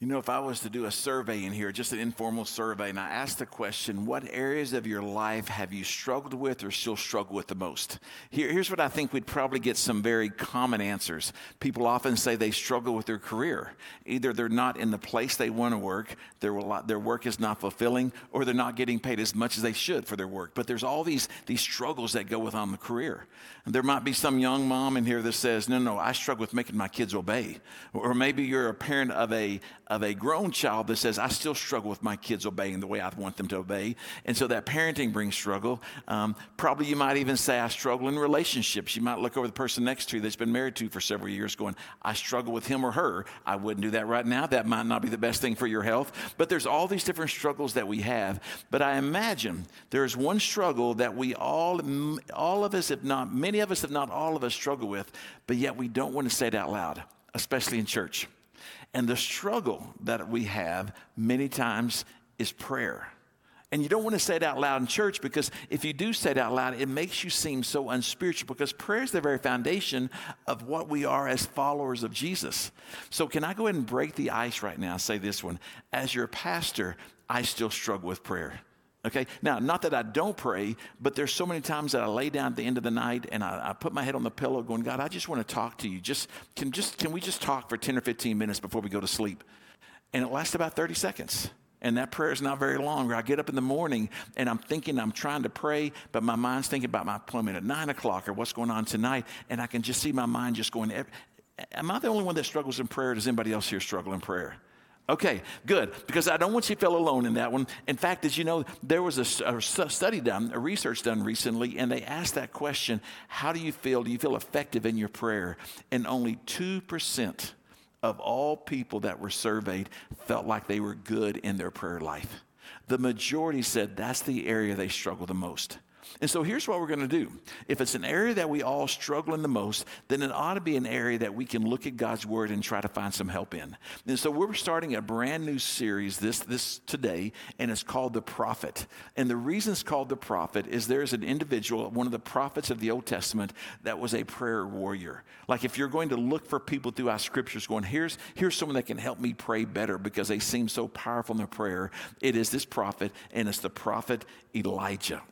You know, if I was to do a survey in here, just an informal survey, and I asked the question, what areas of your life have you struggled with or still struggle with the most? Here, here's what I think we'd probably get some very common answers. People often say they struggle with their career. Either they're not in the place they want to work, their, their work is not fulfilling, or they're not getting paid as much as they should for their work. But there's all these, these struggles that go with um, on the career. And there might be some young mom in here that says, no, no, I struggle with making my kids obey. Or maybe you're a parent of a, of a grown child that says, I still struggle with my kids obeying the way I want them to obey. And so that parenting brings struggle. Um, probably you might even say, I struggle in relationships. You might look over the person next to you that's been married to for several years going, I struggle with him or her. I wouldn't do that right now. That might not be the best thing for your health. But there's all these different struggles that we have. But I imagine there's one struggle that we all, all of us, if not many of us, if not all of us, struggle with, but yet we don't want to say it out loud, especially in church. And the struggle that we have many times is prayer. And you don't want to say it out loud in church because if you do say it out loud, it makes you seem so unspiritual because prayer is the very foundation of what we are as followers of Jesus. So, can I go ahead and break the ice right now? Say this one. As your pastor, I still struggle with prayer. Okay, now, not that I don't pray, but there's so many times that I lay down at the end of the night and I, I, put my head on the pillow going, God, I just want to talk to you. Just can, just, can we just talk for 10 or 15 minutes before we go to sleep? And it lasts about 30 seconds. And that prayer is not very long. I get up in the morning and I'm thinking I'm trying to pray, but my mind's thinking about my appointment at nine o'clock or what's going on tonight. And I can just see my mind just going, Am I the only one that struggles in prayer? Does anybody else here struggle in prayer? Okay, good, because I don't want you to feel alone in that one. In fact, as you know, there was a, a, study done, a research done recently, and they asked that question How do you feel? Do you feel effective in your prayer? And only 2% of all people that were surveyed felt like they were good in their prayer life. The majority said that's the area they struggle the most. And so here's what we're going to do. If it's an area that we all struggle in the most, then it ought to be an area that we can look at God's word and try to find some help in. And so we're starting a brand new series this this today, and it's called The Prophet. And the reason it's called The Prophet is there's an individual, one of the prophets of the Old Testament, that was a prayer warrior. Like if you're going to look for people throughout scriptures going, here's here's someone that can help me pray better because they seem so powerful in their prayer, it is this prophet, and it's the prophet Elijah.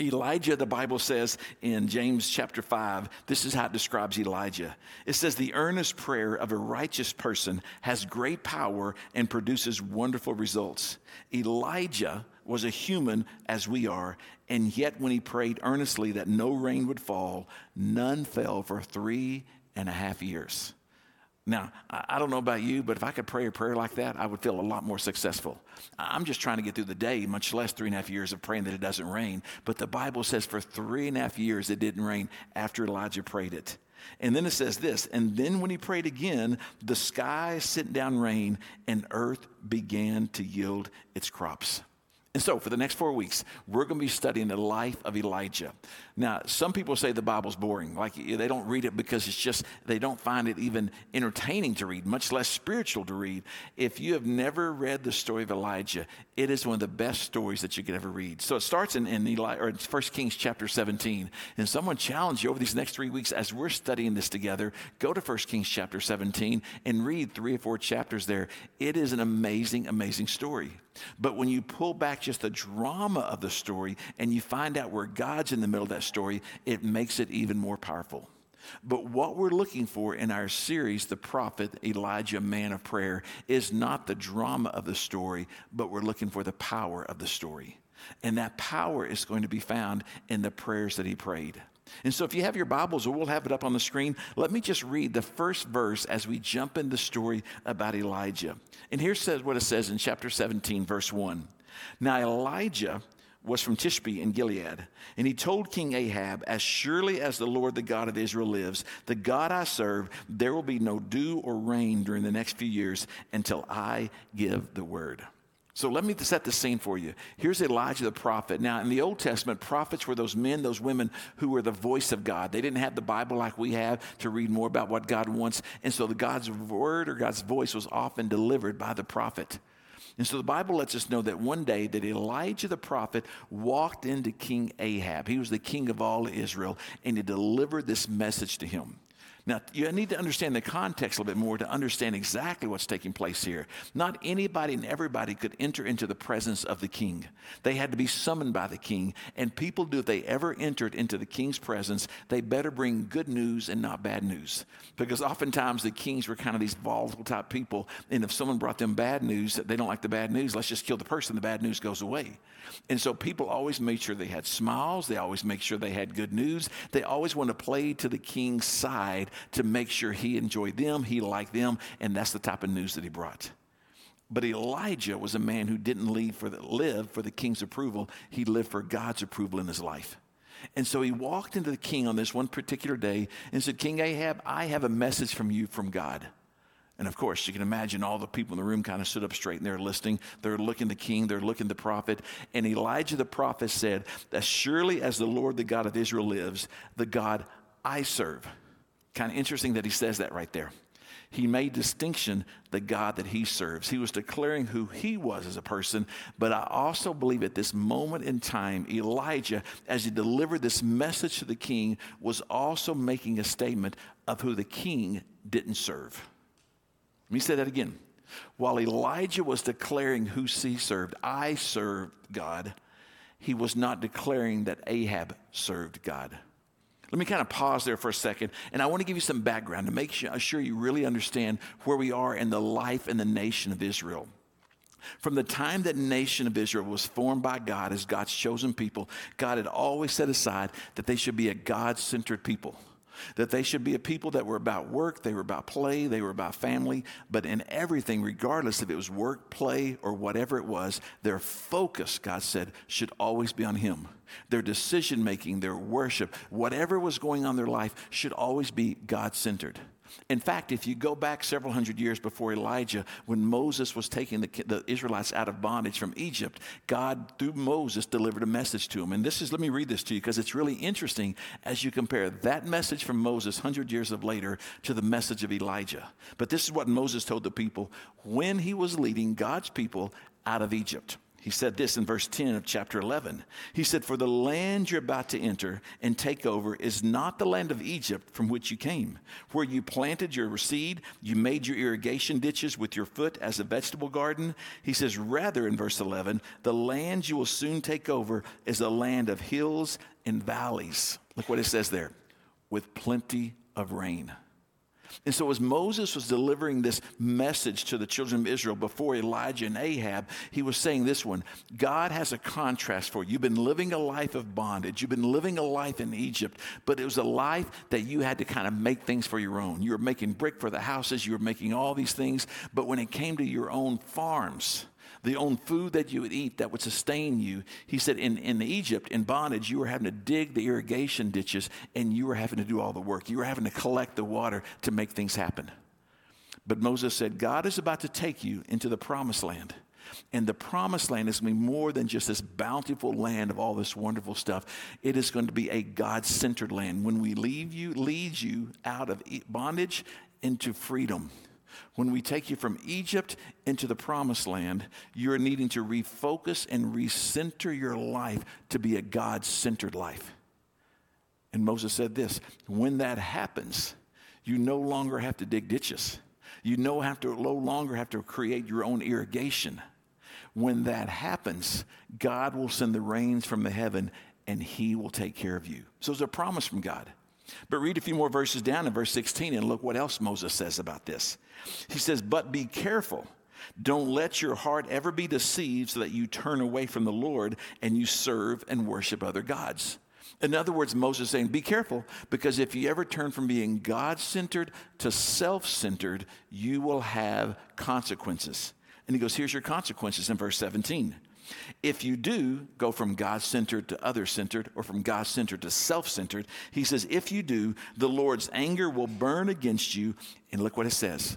Elijah, the Bible says in James chapter 5, this is how it describes Elijah. It says, The earnest prayer of a righteous person has great power and produces wonderful results. Elijah was a human as we are, and yet when he prayed earnestly that no rain would fall, none fell for three and a half years. Now, I don't know about you, but if I could pray a prayer like that, I would feel a lot more successful. I'm just trying to get through the day, much less three and a half years of praying that it doesn't rain. But the Bible says for three and a half years it didn't rain after Elijah prayed it. And then it says this, and then when he prayed again, the sky sent down rain and earth began to yield its crops. And so, for the next four weeks, we're going to be studying the life of Elijah. Now, some people say the Bible's boring. Like they don't read it because it's just, they don't find it even entertaining to read, much less spiritual to read. If you have never read the story of Elijah, it is one of the best stories that you could ever read. So it starts in, in Eli, or 1 Kings chapter 17. And someone challenged you over these next three weeks as we're studying this together, go to 1 Kings chapter 17 and read three or four chapters there. It is an amazing, amazing story. But when you pull back just the drama of the story and you find out where God's in the middle of that story, it makes it even more powerful. But what we're looking for in our series, The Prophet Elijah, Man of Prayer, is not the drama of the story, but we're looking for the power of the story. And that power is going to be found in the prayers that he prayed. And so, if you have your Bibles, or we'll have it up on the screen, let me just read the first verse as we jump in the story about Elijah. And here says what it says in chapter 17, verse 1. Now, Elijah was from Tishbe in Gilead. And he told King Ahab, As surely as the Lord, the God of Israel, lives, the God I serve, there will be no dew or rain during the next few years until I give the word. So let me set the scene for you. Here's Elijah the prophet. Now, in the Old Testament, prophets were those men, those women who were the voice of God. They didn't have the Bible like we have to read more about what God wants. And so the God's word or God's voice was often delivered by the prophet. And so the Bible lets us know that one day that Elijah the prophet walked into King Ahab. He was the king of all Israel, and he delivered this message to him. Now, you need to understand the context a little bit more to understand exactly what's taking place here. Not anybody and everybody could enter into the presence of the king. They had to be summoned by the king. And people do, if they ever entered into the king's presence, they better bring good news and not bad news. Because oftentimes the kings were kind of these volatile type people. And if someone brought them bad news, they don't like the bad news, let's just kill the person, the bad news goes away. And so people always made sure they had smiles, they always make sure they had good news. They always want to play to the king's side to make sure he enjoyed them, he liked them, and that's the type of news that he brought. But Elijah was a man who didn't live for the, live for the king's approval, he lived for God's approval in his life. And so he walked into the king on this one particular day and said, King Ahab, I have a message from you from God. And of course, you can imagine all the people in the room kind of stood up straight and they're listening. They're looking the king, they're looking the prophet. And Elijah the prophet said, As surely as the Lord, the God of Israel, lives, the God I serve. Kind of interesting that he says that right there. He made distinction the God that he serves. He was declaring who he was as a person, but I also believe at this moment in time, Elijah, as he delivered this message to the king, was also making a statement of who the king didn't serve. Let me say that again. While Elijah was declaring who he served, I served God, he was not declaring that Ahab served God. Let me kind of pause there for a second, and I want to give you some background to make sure you really understand where we are in the life and the nation of Israel. From the time that nation of Israel was formed by God as God's chosen people, God had always set aside that they should be a God centered people that they should be a people that were about work, they were about play, they were about family, but in everything, regardless if it was work, play, or whatever it was, their focus, God said, should always be on Him. Their decision making, their worship, whatever was going on in their life should always be God centered. In fact, if you go back several hundred years before Elijah, when Moses was taking the, the, Israelites out of bondage from Egypt, God, through Moses, delivered a message to them. And this is, let me read this to you because it's really interesting as you compare that message from Moses 100 years of later to the message of Elijah. But this is what Moses told the people when he was leading God's people out of Egypt. He said this in verse 10 of chapter 11. He said, For the land you're about to enter and take over is not the land of Egypt from which you came, where you planted your seed, you made your irrigation ditches with your foot as a vegetable garden. He says, Rather, in verse 11, the land you will soon take over is a land of hills and valleys. Look what it says there with plenty of rain. And so, as Moses was delivering this message to the children of Israel before Elijah and Ahab, he was saying this one God has a contrast for you. You've been living a life of bondage, you've been living a life in Egypt, but it was a life that you had to kind of make things for your own. You were making brick for the houses, you were making all these things, but when it came to your own farms, the own food that you would eat that would sustain you. He said, in, in Egypt, in bondage, you were having to dig the irrigation ditches and you were having to do all the work. You were having to collect the water to make things happen. But Moses said, God is about to take you into the promised land. And the promised land is going to be more than just this bountiful land of all this wonderful stuff. It is going to be a God centered land. When we leave you, lead you out of bondage into freedom. When we take you from Egypt into the promised land, you're needing to refocus and recenter your life to be a God centered life. And Moses said this when that happens, you no longer have to dig ditches. You no, have to, no longer have to create your own irrigation. When that happens, God will send the rains from the heaven and he will take care of you. So it's a promise from God. But read a few more verses down in verse 16 and look what else Moses says about this. He says, But be careful. Don't let your heart ever be deceived so that you turn away from the Lord and you serve and worship other gods. In other words, Moses is saying, Be careful, because if you ever turn from being God centered to self centered, you will have consequences. And he goes, Here's your consequences in verse 17. If you do go from God centered to other centered or from God centered to self centered, he says, if you do, the Lord's anger will burn against you. And look what it says.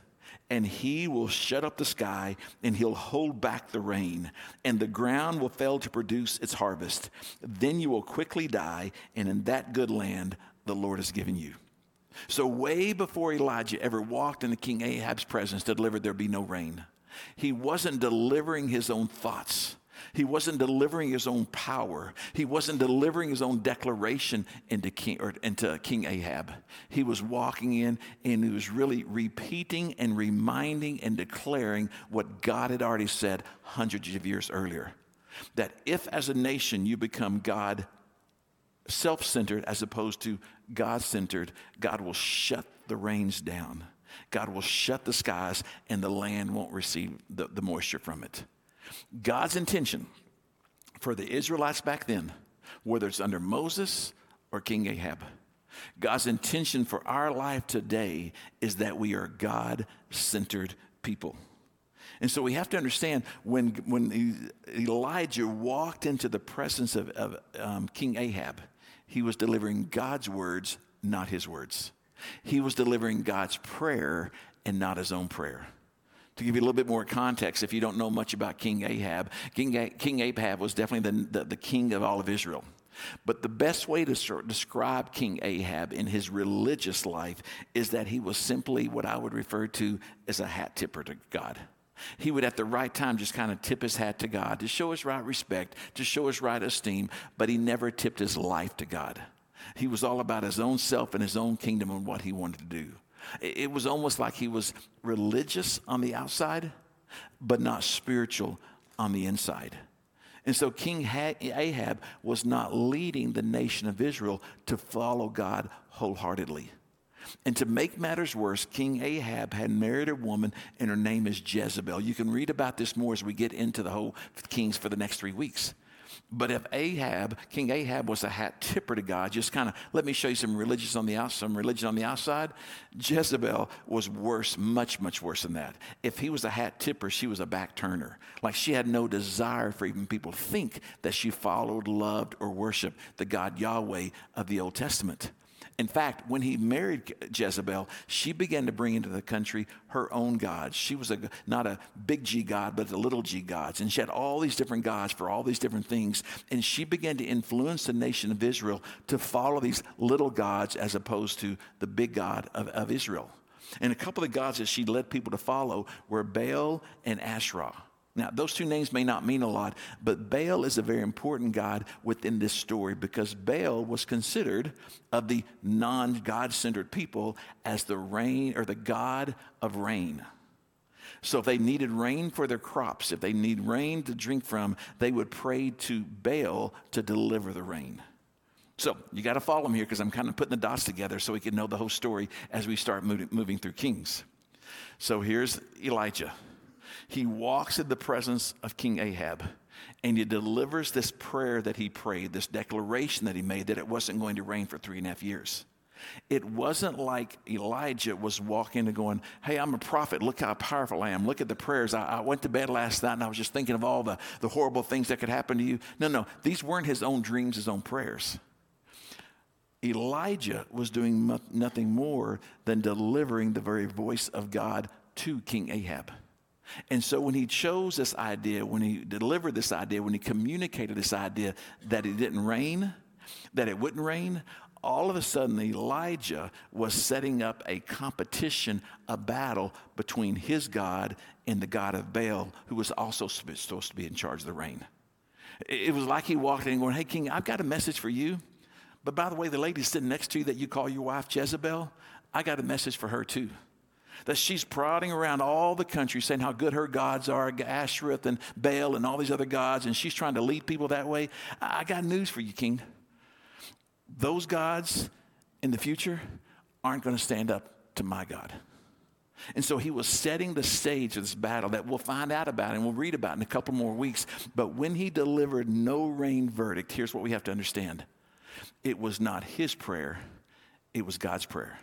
And he will shut up the sky and he'll hold back the rain, and the ground will fail to produce its harvest. Then you will quickly die, and in that good land the Lord has given you. So, way before Elijah ever walked into King Ahab's presence to deliver there be no rain, he wasn't delivering his own thoughts. He wasn't delivering his own power. He wasn't delivering his own declaration into King, or into King Ahab. He was walking in and he was really repeating and reminding and declaring what God had already said hundreds of years earlier. That if as a nation you become God self centered as opposed to God centered, God will shut the rains down. God will shut the skies and the land won't receive the, the moisture from it. God's intention for the Israelites back then, whether it's under Moses or King Ahab, God's intention for our life today is that we are God centered people. And so we have to understand when, when Elijah walked into the presence of, of um, King Ahab, he was delivering God's words, not his words. He was delivering God's prayer and not his own prayer. To give you a little bit more context, if you don't know much about King Ahab, King, King Ahab was definitely the, the, the king of all of Israel. But the best way to describe King Ahab in his religious life is that he was simply what I would refer to as a hat tipper to God. He would, at the right time, just kind of tip his hat to God to show his right respect, to show his right esteem, but he never tipped his life to God. He was all about his own self and his own kingdom and what he wanted to do. It was almost like he was religious on the outside, but not spiritual on the inside. And so King Ahab was not leading the nation of Israel to follow God wholeheartedly. And to make matters worse, King Ahab had married a woman, and her name is Jezebel. You can read about this more as we get into the whole Kings for the next three weeks. But if Ahab, King Ahab, was a hat tipper to God, just kind of let me show you some religious on the outside, some religion on the outside. Jezebel was worse, much, much worse than that. If he was a hat tipper, she was a back turner. Like she had no desire for even people to think that she followed, loved, or worshiped the God Yahweh of the Old Testament. In fact, when he married Jezebel, she began to bring into the country her own gods. She was a, not a big G God, but a little g gods. And she had all these different gods for all these different things. And she began to influence the nation of Israel to follow these little gods as opposed to the big God of, of Israel. And a couple of the gods that she led people to follow were Baal and Asherah. Now, those two names may not mean a lot, but Baal is a very important God within this story because Baal was considered of the non God centered people as the rain or the God of rain. So, if they needed rain for their crops, if they need rain to drink from, they would pray to Baal to deliver the rain. So, you got to follow me here because I'm kind of putting the dots together so we can know the whole story as we start moving through Kings. So, here's Elijah he walks in the presence of King Ahab and he delivers this prayer that he prayed, this declaration that he made that it wasn't going to rain for three and a half years. It wasn't like Elijah was walking and going, Hey, I'm a prophet. Look how powerful I am. Look at the prayers. I, I, went to bed last night and I was just thinking of all the, the horrible things that could happen to you. No, no, these weren't his own dreams, his own prayers. Elijah was doing nothing more than delivering the very voice of God to King Ahab. And so when he chose this idea, when he delivered this idea, when he communicated this idea that it didn't rain, that it wouldn't rain, all of a sudden Elijah was setting up a competition, a battle between his God and the God of Baal, who was also supposed to be in charge of the rain. It was like he walked in going, Hey, King, I've got a message for you. But by the way, the lady sitting next to you that you call your wife Jezebel, I got a message for her too that she's prodding around all the country saying how good her gods are, Ashereth and Baal and all these other gods, and she's trying to lead people that way. I got news for you, King. Those gods in the future aren't going to stand up to my God. And so he was setting the stage of this battle that we'll find out about and we'll read about in a couple more weeks. But when he delivered no rain verdict, here's what we have to understand it was not his prayer, it was God's prayer.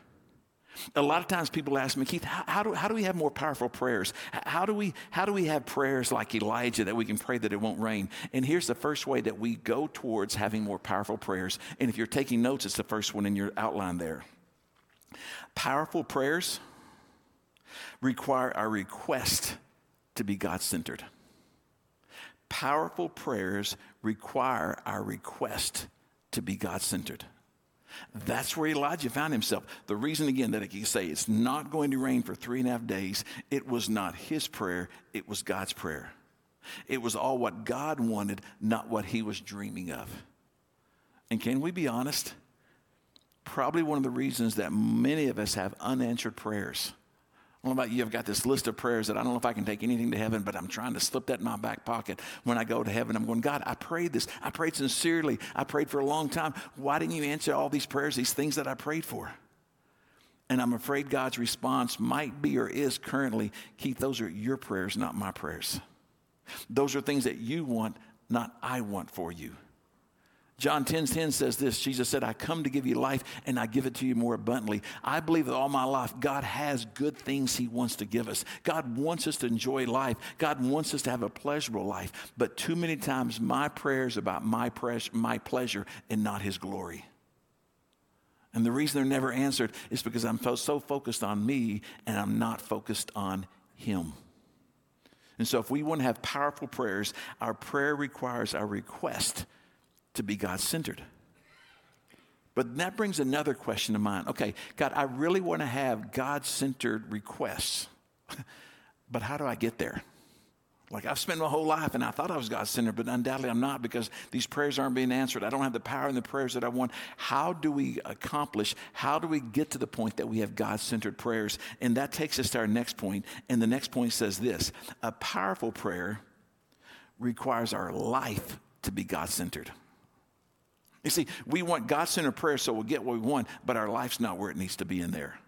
A lot of times people ask me, Keith, how, how, do, how do we have more powerful prayers? How do, we, how do we have prayers like Elijah that we can pray that it won't rain? And here's the first way that we go towards having more powerful prayers. And if you're taking notes, it's the first one in your outline there. Powerful prayers require our request to be God centered. Powerful prayers require our request to be God centered. That's where Elijah found himself. The reason, again, that he say it's not going to rain for three and a half days, it was not his prayer, it was God's prayer. It was all what God wanted, not what he was dreaming of. And can we be honest? Probably one of the reasons that many of us have unanswered prayers. I don't know about you, I've got this list of prayers that I don't know if I can take anything to heaven, but I'm trying to slip that in my back pocket. When I go to heaven, I'm going, God, I prayed this. I prayed sincerely. I prayed for a long time. Why didn't you answer all these prayers, these things that I prayed for? And I'm afraid God's response might be or is currently, Keith, those are your prayers, not my prayers. Those are things that you want, not I want for you. John 10 10 says this Jesus said, I come to give you life and I give it to you more abundantly. I believe that all my life, God has good things He wants to give us. God wants us to enjoy life. God wants us to have a pleasurable life. But too many times, my prayers about my, pres- my pleasure and not His glory. And the reason they're never answered is because I'm so focused on me and I'm not focused on Him. And so, if we want to have powerful prayers, our prayer requires our request to be God centered. But that brings another question to mind. Okay, God, I really want to have God centered requests, but how do I get there? Like I've spent my whole life and I thought I was God centered, but undoubtedly I'm not because these prayers aren't being answered. I don't have the power in the prayers that I want. How do we accomplish? How do we get to the point that we have God centered prayers? And that takes us to our next point. And the next point says this a powerful prayer requires our life to be God centered. You see, we want God centered prayer so we'll get what we want, but our life's not where it needs to be in there.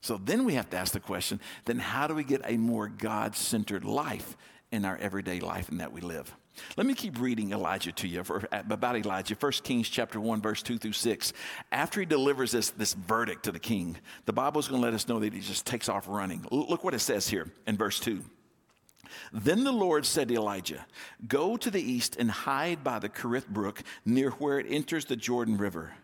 So then we have to ask the question then how do we get a more God centered life in our everyday life and that we live? Let me keep reading Elijah to you for, uh, about Elijah. 1 Kings chapter 1, verse 2 through 6. After he delivers this, this verdict to the king, the Bible is going to let us know that he just takes off running. Look what it says here in verse 2. Then the Lord said to Elijah, Go to the east and hide by the Kerith brook near where it enters the Jordan River.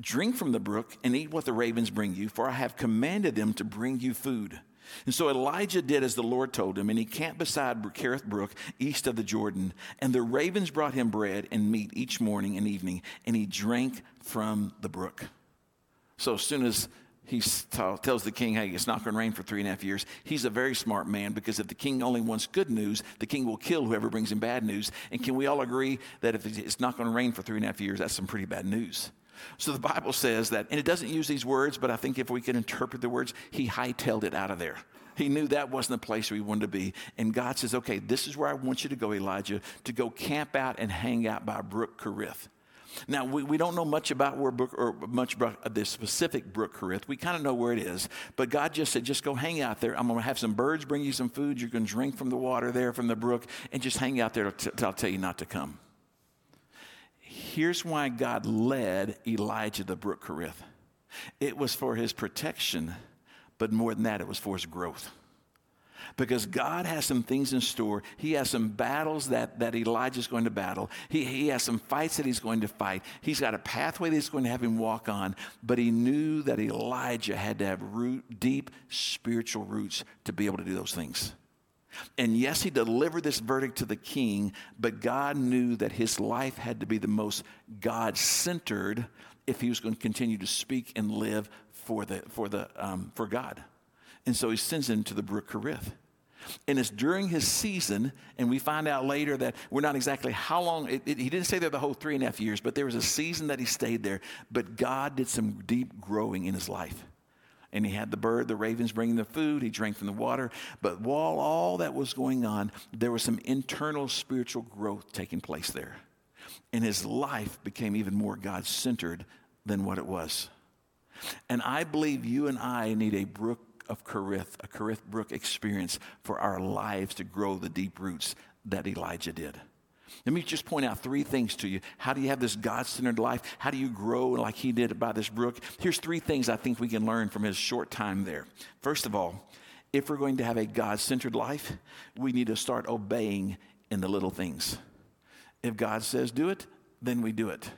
Drink from the brook and eat what the ravens bring you, for I have commanded them to bring you food. And so Elijah did as the Lord told him, and he camped beside Kerith Brook, east of the Jordan. And the ravens brought him bread and meat each morning and evening, and he drank from the brook. So as soon as he tells the king, hey, it's not going to rain for three and a half years. He's a very smart man because if the king only wants good news, the king will kill whoever brings him bad news. And can we all agree that if it's not going to rain for three and a half years, that's some pretty bad news? So the Bible says that, and it doesn't use these words, but I think if we can interpret the words, he hightailed it out of there. He knew that wasn't the place he wanted to be. And God says, okay, this is where I want you to go, Elijah, to go camp out and hang out by Brook Kerith. Now, we, we don't know much about where Brook, or much about the specific Brook Kerith. We kind of know where it is, but God just said, just go hang out there. I'm going to have some birds bring you some food. You can drink from the water there from the brook and just hang out there till I'll tell you not to come. Here's why God led Elijah to the Brook Kerith. It was for his protection, but more than that, it was for his growth because God has some things in store. He has some battles that, that Elijah's going to battle. He, he has some fights that he's going to fight. He's got a pathway that he's going to have him walk on. But he knew that Elijah had to have root, deep spiritual roots to be able to do those things. And yes, he delivered this verdict to the king, but God knew that his life had to be the most God centered if he was going to continue to speak and live for, the, for, the, um, for God. And so he sends him to the brook Kerith. And it's during his season, and we find out later that we're not exactly how long, it, it, he didn't stay there the whole three and a half years, but there was a season that he stayed there. But God did some deep growing in his life. And he had the bird, the ravens bringing the food, he drank from the water. But while all that was going on, there was some internal spiritual growth taking place there. And his life became even more God centered than what it was. And I believe you and I need a brook of Kerith, a Kerith Brook experience for our lives to grow the deep roots that Elijah did. Let me just point out three things to you. How do you have this God centered life? How do you grow like he did by this brook? Here's three things I think we can learn from his short time there. First of all, if we're going to have a God centered life, we need to start obeying in the little things. If God says do it, then we do it.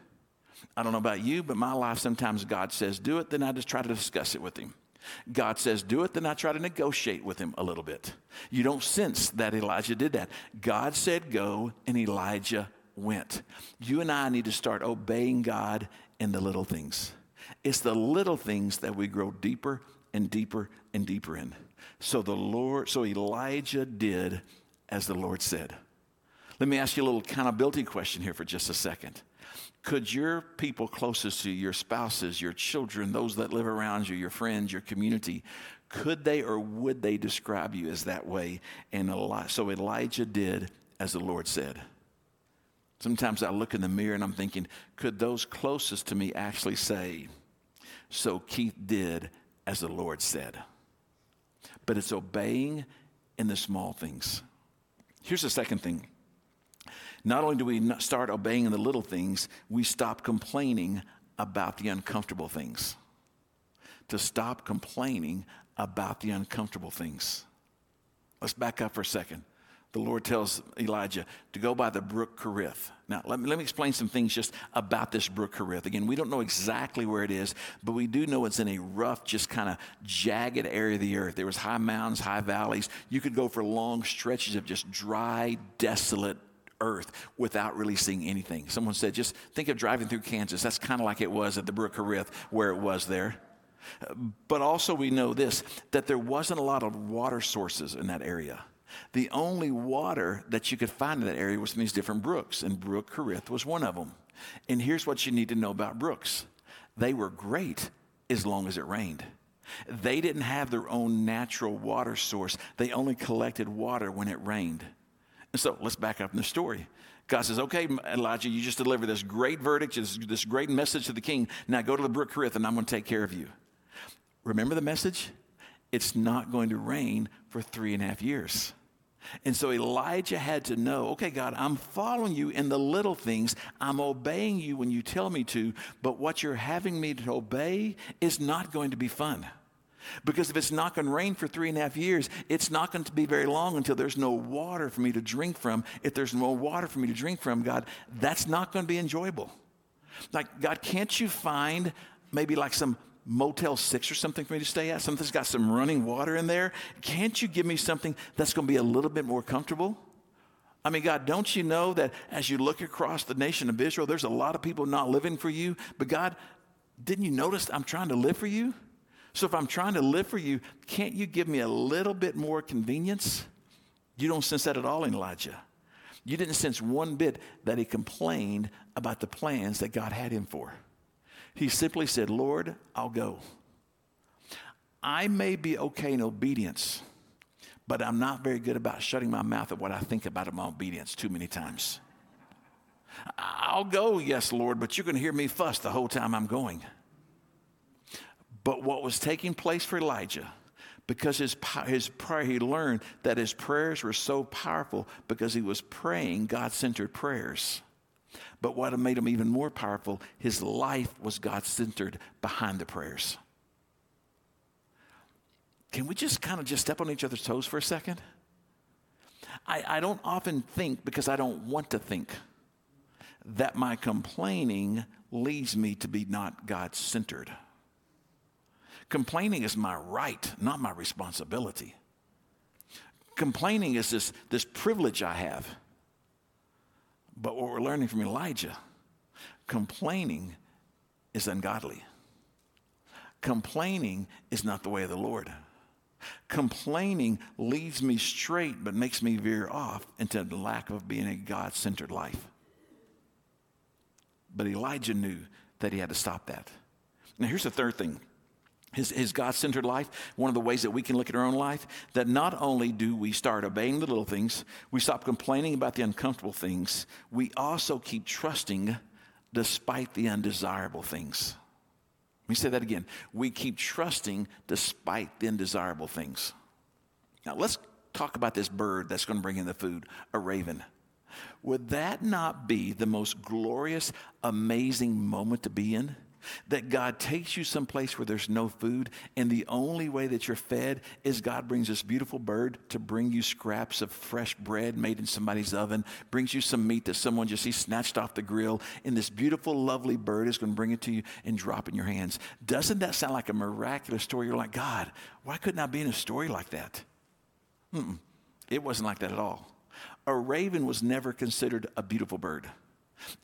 I don't know about you, but my life sometimes God says do it, then I just try to discuss it with him. God says, do it, then I try to negotiate with him a little bit. You don't sense that Elijah did that. God said, go, and Elijah went. You and I need to start obeying God in the little things. It's the little things that we grow deeper and deeper and deeper in. So the Lord, so Elijah did as the Lord said. Let me ask you a little accountability question here for just a second. Could your people closest to you, your spouses, your children, those that live around you, your friends, your community, could they or would they describe you as that way? And so Elijah did as the Lord said. Sometimes I look in the mirror and I'm thinking, could those closest to me actually say, so Keith did as the Lord said? But it's obeying in the small things. Here's the second thing. Not only do we start obeying in the little things, we stop complaining about the uncomfortable things. To stop complaining about the uncomfortable things. Let's back up for a second. The Lord tells Elijah to go by the brook Kerith. Now, let me, let me explain some things just about this brook Kerith. Again, we don't know exactly where it is, but we do know it's in a rough, just kind of jagged area of the earth. There was high mountains, high valleys. You could go for long stretches of just dry, desolate earth without really seeing anything. Someone said, just think of driving through Kansas. That's kind of like it was at the brook Kerith, where it was there. But also, we know this that there wasn't a lot of water sources in that area. The only water that you could find in that area was in these different brooks, and Brook Kerith was one of them. And here's what you need to know about brooks they were great as long as it rained. They didn't have their own natural water source, they only collected water when it rained. And so let's back up in the story. God says, Okay, Elijah, you just delivered this great verdict, this, this great message to the king. Now go to the brook Kerith, and I'm going to take care of you. Remember the message? It's not going to rain for three and a half years. And so Elijah had to know, okay, God, I'm following you in the little things. I'm obeying you when you tell me to, but what you're having me to obey is not going to be fun. Because if it's not going to rain for three and a half years, it's not going to be very long until there's no water for me to drink from. If there's no water for me to drink from, God, that's not going to be enjoyable. Like, God, can't you find maybe like some Motel 6 or something for me to stay at? Something that's got some running water in there? Can't you give me something that's going to be a little bit more comfortable? I mean, God, don't you know that as you look across the nation of Israel, there's a lot of people not living for you? But God, didn't you notice I'm trying to live for you? So if I'm trying to live for you, can't you give me a little bit more convenience? You don't sense that at all in Elijah. You didn't sense one bit that he complained about the plans that God had him for. He simply said, Lord, I'll go. I may be okay in obedience, but I'm not very good about shutting my mouth at what I think about my obedience too many times. I'll go, yes, Lord, but you're going to hear me fuss the whole time I'm going. But what was taking place for Elijah, because his, his prayer, he learned that his prayers were so powerful because he was praying God centered prayers. But what made him even more powerful, his life was God centered behind the prayers. Can we just kind of just step on each other's toes for a second? I, I don't often think, because I don't want to think, that my complaining leads me to be not God centered. Complaining is my right, not my responsibility. Complaining is this, this privilege I have but what we're learning from Elijah, complaining is ungodly. Complaining is not the way of the Lord. Complaining leads me straight but makes me veer off into the lack of being a God centered life. But Elijah knew that he had to stop that. Now, here's the third thing his, his God centered life, one of the ways that we can look at our own life, that not only do we start obeying the little things, we stop complaining about the uncomfortable things, we also keep trusting despite the undesirable things. Let me say that again. We keep trusting despite the undesirable things. Now, let's talk about this bird that's going to bring in the food, a raven. Would that not be the most glorious, amazing moment to be in? That God takes you someplace where there's no food, and the only way that you're fed is God brings this beautiful bird to bring you scraps of fresh bread made in somebody's oven, brings you some meat that someone just he snatched off the grill, and this beautiful, lovely bird is going to bring it to you and drop in your hands. Doesn't that sound like a miraculous story? You're like, God, why couldn't I be in a story like that? Mm-mm. It wasn't like that at all. A raven was never considered a beautiful bird.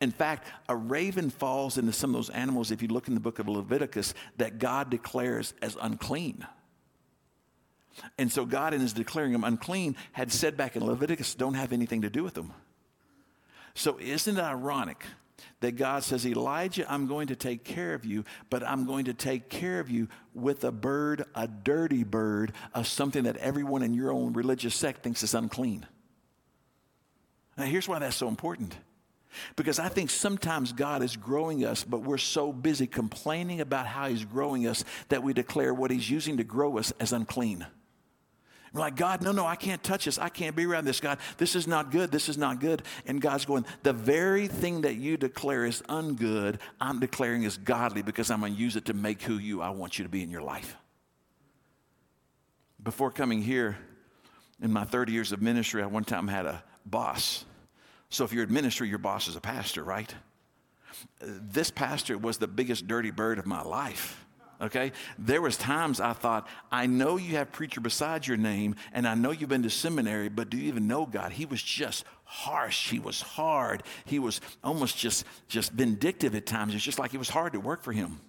In fact, a raven falls into some of those animals, if you look in the book of Leviticus, that God declares as unclean. And so God, in his declaring them unclean, had said back in Leviticus, don't have anything to do with them. So isn't it ironic that God says, Elijah, I'm going to take care of you, but I'm going to take care of you with a bird, a dirty bird, of something that everyone in your own religious sect thinks is unclean. Now, here's why that's so important. Because I think sometimes God is growing us, but we're so busy complaining about how He's growing us that we declare what He's using to grow us as unclean. We're like, God, no, no, I can't touch this. I can't be around this. God, this is not good. This is not good. And God's going, the very thing that you declare is ungood, I'm declaring is godly because I'm going to use it to make who you I want you to be in your life. Before coming here, in my 30 years of ministry, I one time had a boss. So if you're in ministry, your boss is a pastor, right? This pastor was the biggest dirty bird of my life okay? There was times I thought, I know you have preacher beside your name, and I know you've been to seminary, but do you even know God? He was just harsh. He was hard. He was almost just, just vindictive at times. It's just like it was hard to work for him.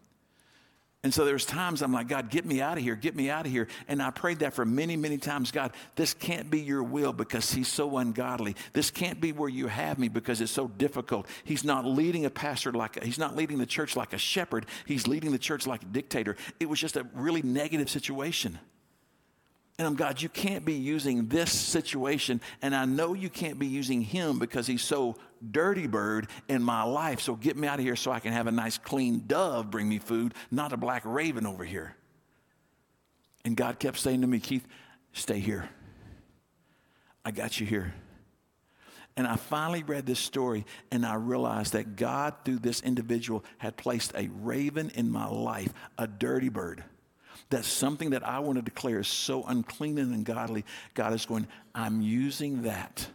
And so there's times I'm like, God, get me out of here, get me out of here. And I prayed that for many, many times. God, this can't be your will because he's so ungodly. This can't be where you have me because it's so difficult. He's not leading a pastor like a, he's not leading the church like a shepherd. He's leading the church like a dictator. It was just a really negative situation. And I'm God, you can't be using this situation. And I know you can't be using him because he's so dirty bird in my life. So get me out of here so I can have a nice clean dove bring me food, not a black raven over here. And God kept saying to me, Keith, stay here. I got you here. And I finally read this story and I realized that God, through this individual, had placed a raven in my life, a dirty bird that something that I want to declare is so unclean and ungodly, God is going, I'm using that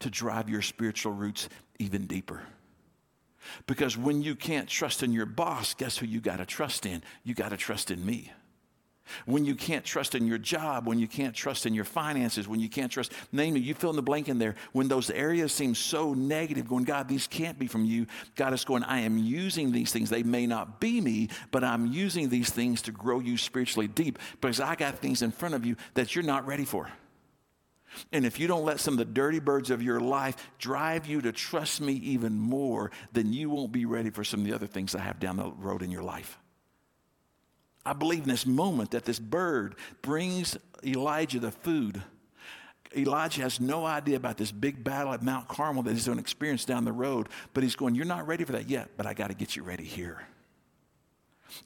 to drive your spiritual roots even deeper. Because when you can't trust in your boss, guess who you got to trust in? You got to trust in me. When you can't trust in your job, when you can't trust in your finances, when you can't trust, name it, you fill in the blank in there. When those areas seem so negative, going, God, these can't be from you, God is going, I am using these things. They may not be me, but I'm using these things to grow you spiritually deep because I got things in front of you that you're not ready for. And if you don't let some of the dirty birds of your life drive you to trust me even more, then you won't be ready for some of the other things I have down the road in your life. I believe in this moment that this bird brings Elijah the food. Elijah has no idea about this big battle at Mount Carmel that he's going to experience down the road, but he's going, You're not ready for that yet, but I got to get you ready here.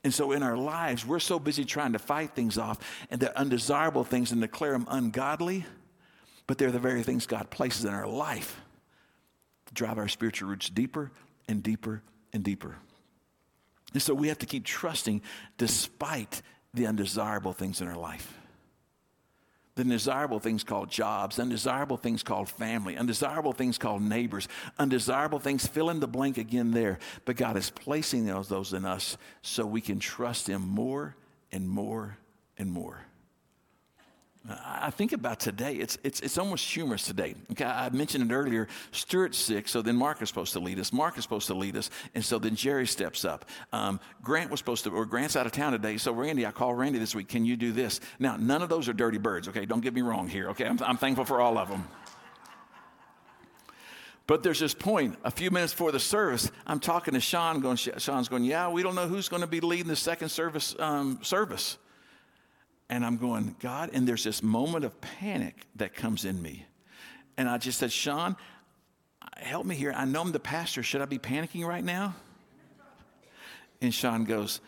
And so in our lives, we're so busy trying to fight things off and the undesirable things and declare them ungodly, but they're the very things God places in our life to drive our spiritual roots deeper and deeper and deeper. And so we have to keep trusting despite the undesirable things in our life. The undesirable things called jobs, undesirable things called family, undesirable things called neighbors, undesirable things, fill in the blank again there. But God is placing those, those in us so we can trust Him more and more and more. I think about today, it's, it's, it's almost humorous today. Okay, I mentioned it earlier. Stuart's sick, so then Mark is supposed to lead us. Mark is supposed to lead us, and so then Jerry steps up. Um, Grant was supposed to, or Grant's out of town today, so Randy, I call Randy this week, can you do this? Now, none of those are dirty birds, okay? Don't get me wrong here, okay? I'm, I'm thankful for all of them. But there's this point, a few minutes before the service, I'm talking to Sean, going, Sean's going, yeah, we don't know who's going to be leading the second service um, service. And I'm going, God, and there's this moment of panic that comes in me. And I just said, Sean, help me here. I know I'm the pastor. Should I be panicking right now? And Sean goes,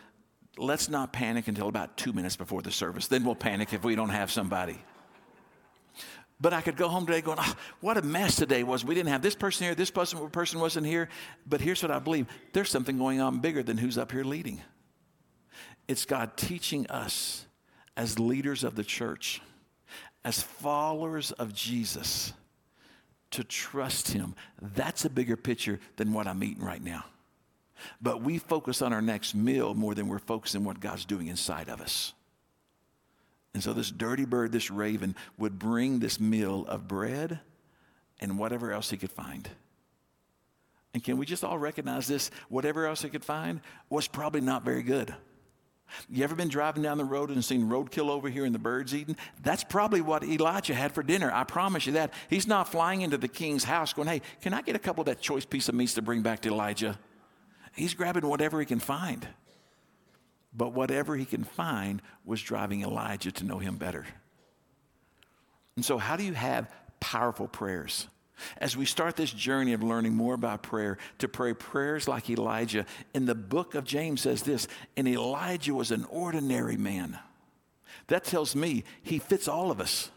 Let's not panic until about two minutes before the service. Then we'll panic if we don't have somebody. But I could go home today going, oh, what a mess today was. We didn't have this person here, this person, person wasn't here. But here's what I believe there's something going on bigger than who's up here leading. It's God teaching us as leaders of the church, as followers of Jesus, to trust Him. That's a bigger picture than what I'm eating right now. But we focus on our next meal more than we're focusing on what God's doing inside of us. And so this dirty bird, this raven, would bring this meal of bread and whatever else he could find. And can we just all recognize this? Whatever else he could find was probably not very good. You ever been driving down the road and seen roadkill over here and the birds eating? That's probably what Elijah had for dinner. I promise you that. He's not flying into the king's house going, hey, can I get a couple of that choice piece of meat to bring back to Elijah? He's grabbing whatever he can find. But whatever he can find was driving Elijah to know him better. And so, how do you have powerful prayers? As we start this journey of learning more about prayer, to pray prayers like Elijah, in the book of James says this, and Elijah was an ordinary man. That tells me he fits all of us.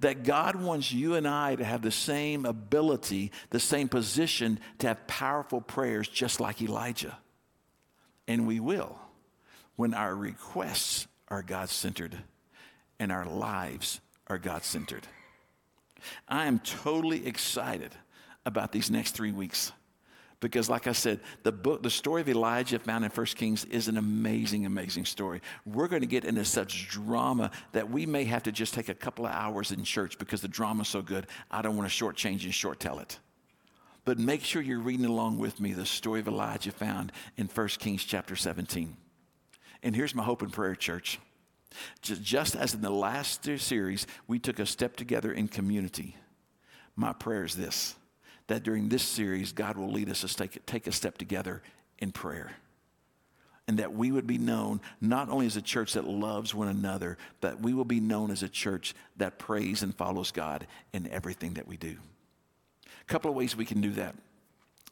That God wants you and I to have the same ability, the same position to have powerful prayers just like Elijah. And we will when our requests are God centered and our lives are God centered. I am totally excited about these next three weeks. Because like i said the book the story of elijah found in 1 kings is an amazing amazing story. We're going to get into such drama that we may have to just take a couple of hours in church because the drama's so good i don't want to shortchange and short tell it. But make sure you're reading along with me the story of elijah found in 1 kings chapter 17 and here's my hope and prayer church just as in the last series, we took a step together in community, my prayer is this that during this series, God will lead us to take, take a step together in prayer. And that we would be known not only as a church that loves one another, but we will be known as a church that prays and follows God in everything that we do. A couple of ways we can do that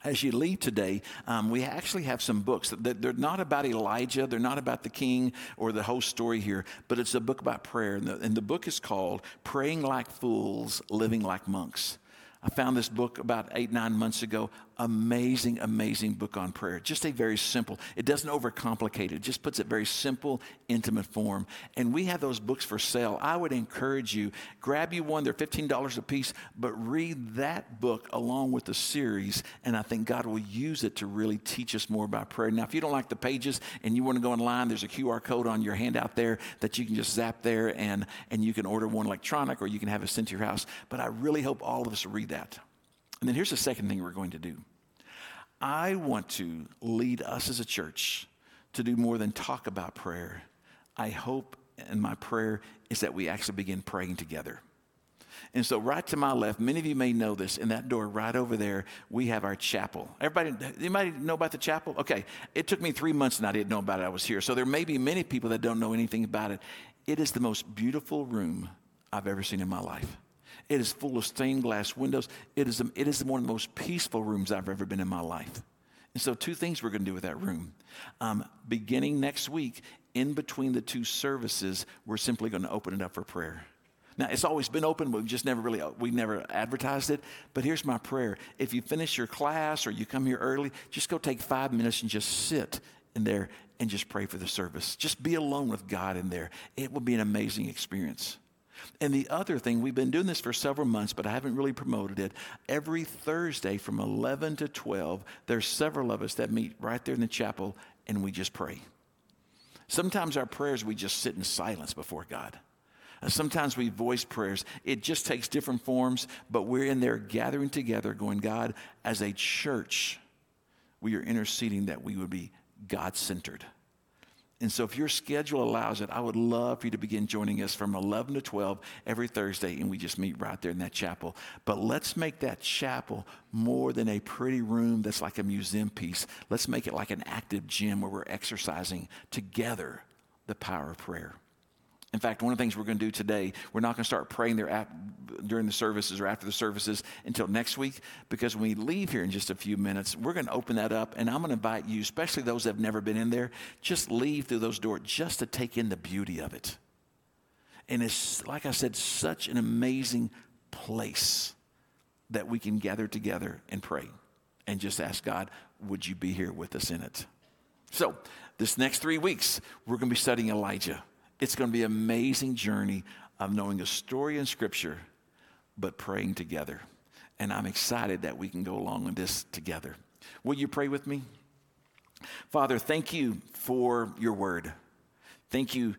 as you leave today, um, we actually have some books that they're not about Elijah, they're not about the king or the whole story here, but it's a book about prayer. And the, and the book is called Praying Like Fools, Living Like Monks. I found this book about eight, nine months ago. Amazing, amazing book on prayer. Just a very simple, it doesn't overcomplicate it, it just puts it very simple, intimate form. And we have those books for sale. I would encourage you, grab you one, they're $15 a piece, but read that book along with the series, and I think God will use it to really teach us more about prayer. Now, if you don't like the pages and you want to go online, there's a QR code on your handout there that you can just zap there and, and you can order one electronic or you can have it sent to your house. But I really hope all of us read that. And then here's the second thing we're going to do I want to lead us as a church to do more than talk about prayer. I hope and my prayer is that we actually begin praying together. And so, right to my left, many of you may know this, in that door right over there, we have our chapel. Everybody, anybody know about the chapel? Okay, it took me three months and I didn't know about it. I was here. So, there may be many people that don't know anything about it. It is the most beautiful room I've ever seen in my life. It is full of stained glass windows. It is, it is one of the most peaceful rooms I've ever been in my life. And so, two things we're going to do with that room. Um, beginning next week, in between the two services, we're simply going to open it up for prayer. Now, it's always been open, but we've just never really, we never advertised it. But here's my prayer. If you finish your class or you come here early, just go take five minutes and just sit in there and just pray for the service. Just be alone with God in there. It will be an amazing experience. And the other thing, we've been doing this for several months, but I haven't really promoted it. Every Thursday from 11 to 12, there's several of us that meet right there in the chapel and we just pray. Sometimes our prayers, we just sit in silence before God. Uh, sometimes we voice prayers. It just takes different forms, but we're in there gathering together, going, God, as a church, we are interceding that we would be God centered. And so, if your schedule allows it, I would love for you to begin joining us from 11 to 12 every Thursday, and we just meet right there in that chapel. But let's make that chapel more than a pretty room that's like a museum piece. Let's make it like an active gym where we're exercising together the power of prayer. In fact, one of the things we're going to do today, we're not going to start praying there at, during the services or after the services until next week, because when we leave here in just a few minutes, we're going to open that up, and I'm going to invite you, especially those that have never been in there, just leave through those doors just to take in the beauty of it. And it's, like I said, such an amazing place that we can gather together and pray and just ask God, would you be here with us in it? So, this next three weeks, we're going to be studying Elijah. It's going to be an amazing journey of knowing a story in Scripture, but praying together. And I'm excited that we can go along with this together. Will you pray with me? Father, thank you for your word. Thank you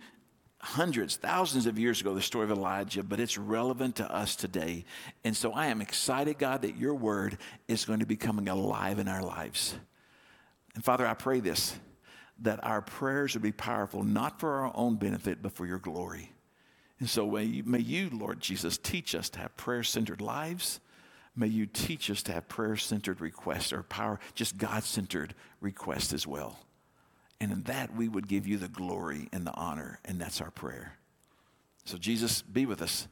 hundreds, thousands of years ago, the story of Elijah, but it's relevant to us today. And so I am excited, God, that your word is going to be coming alive in our lives. And Father, I pray this that our prayers would be powerful, not for our own benefit, but for your glory. And so may you, may you, Lord Jesus, teach us to have prayer centered lives. May you teach us to have prayer centered requests or power, just God centered requests as well. And in that, we would give you the glory and the honor, and that's our prayer. So, Jesus, be with us,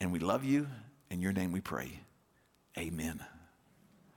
and we love you. In your name we pray. Amen.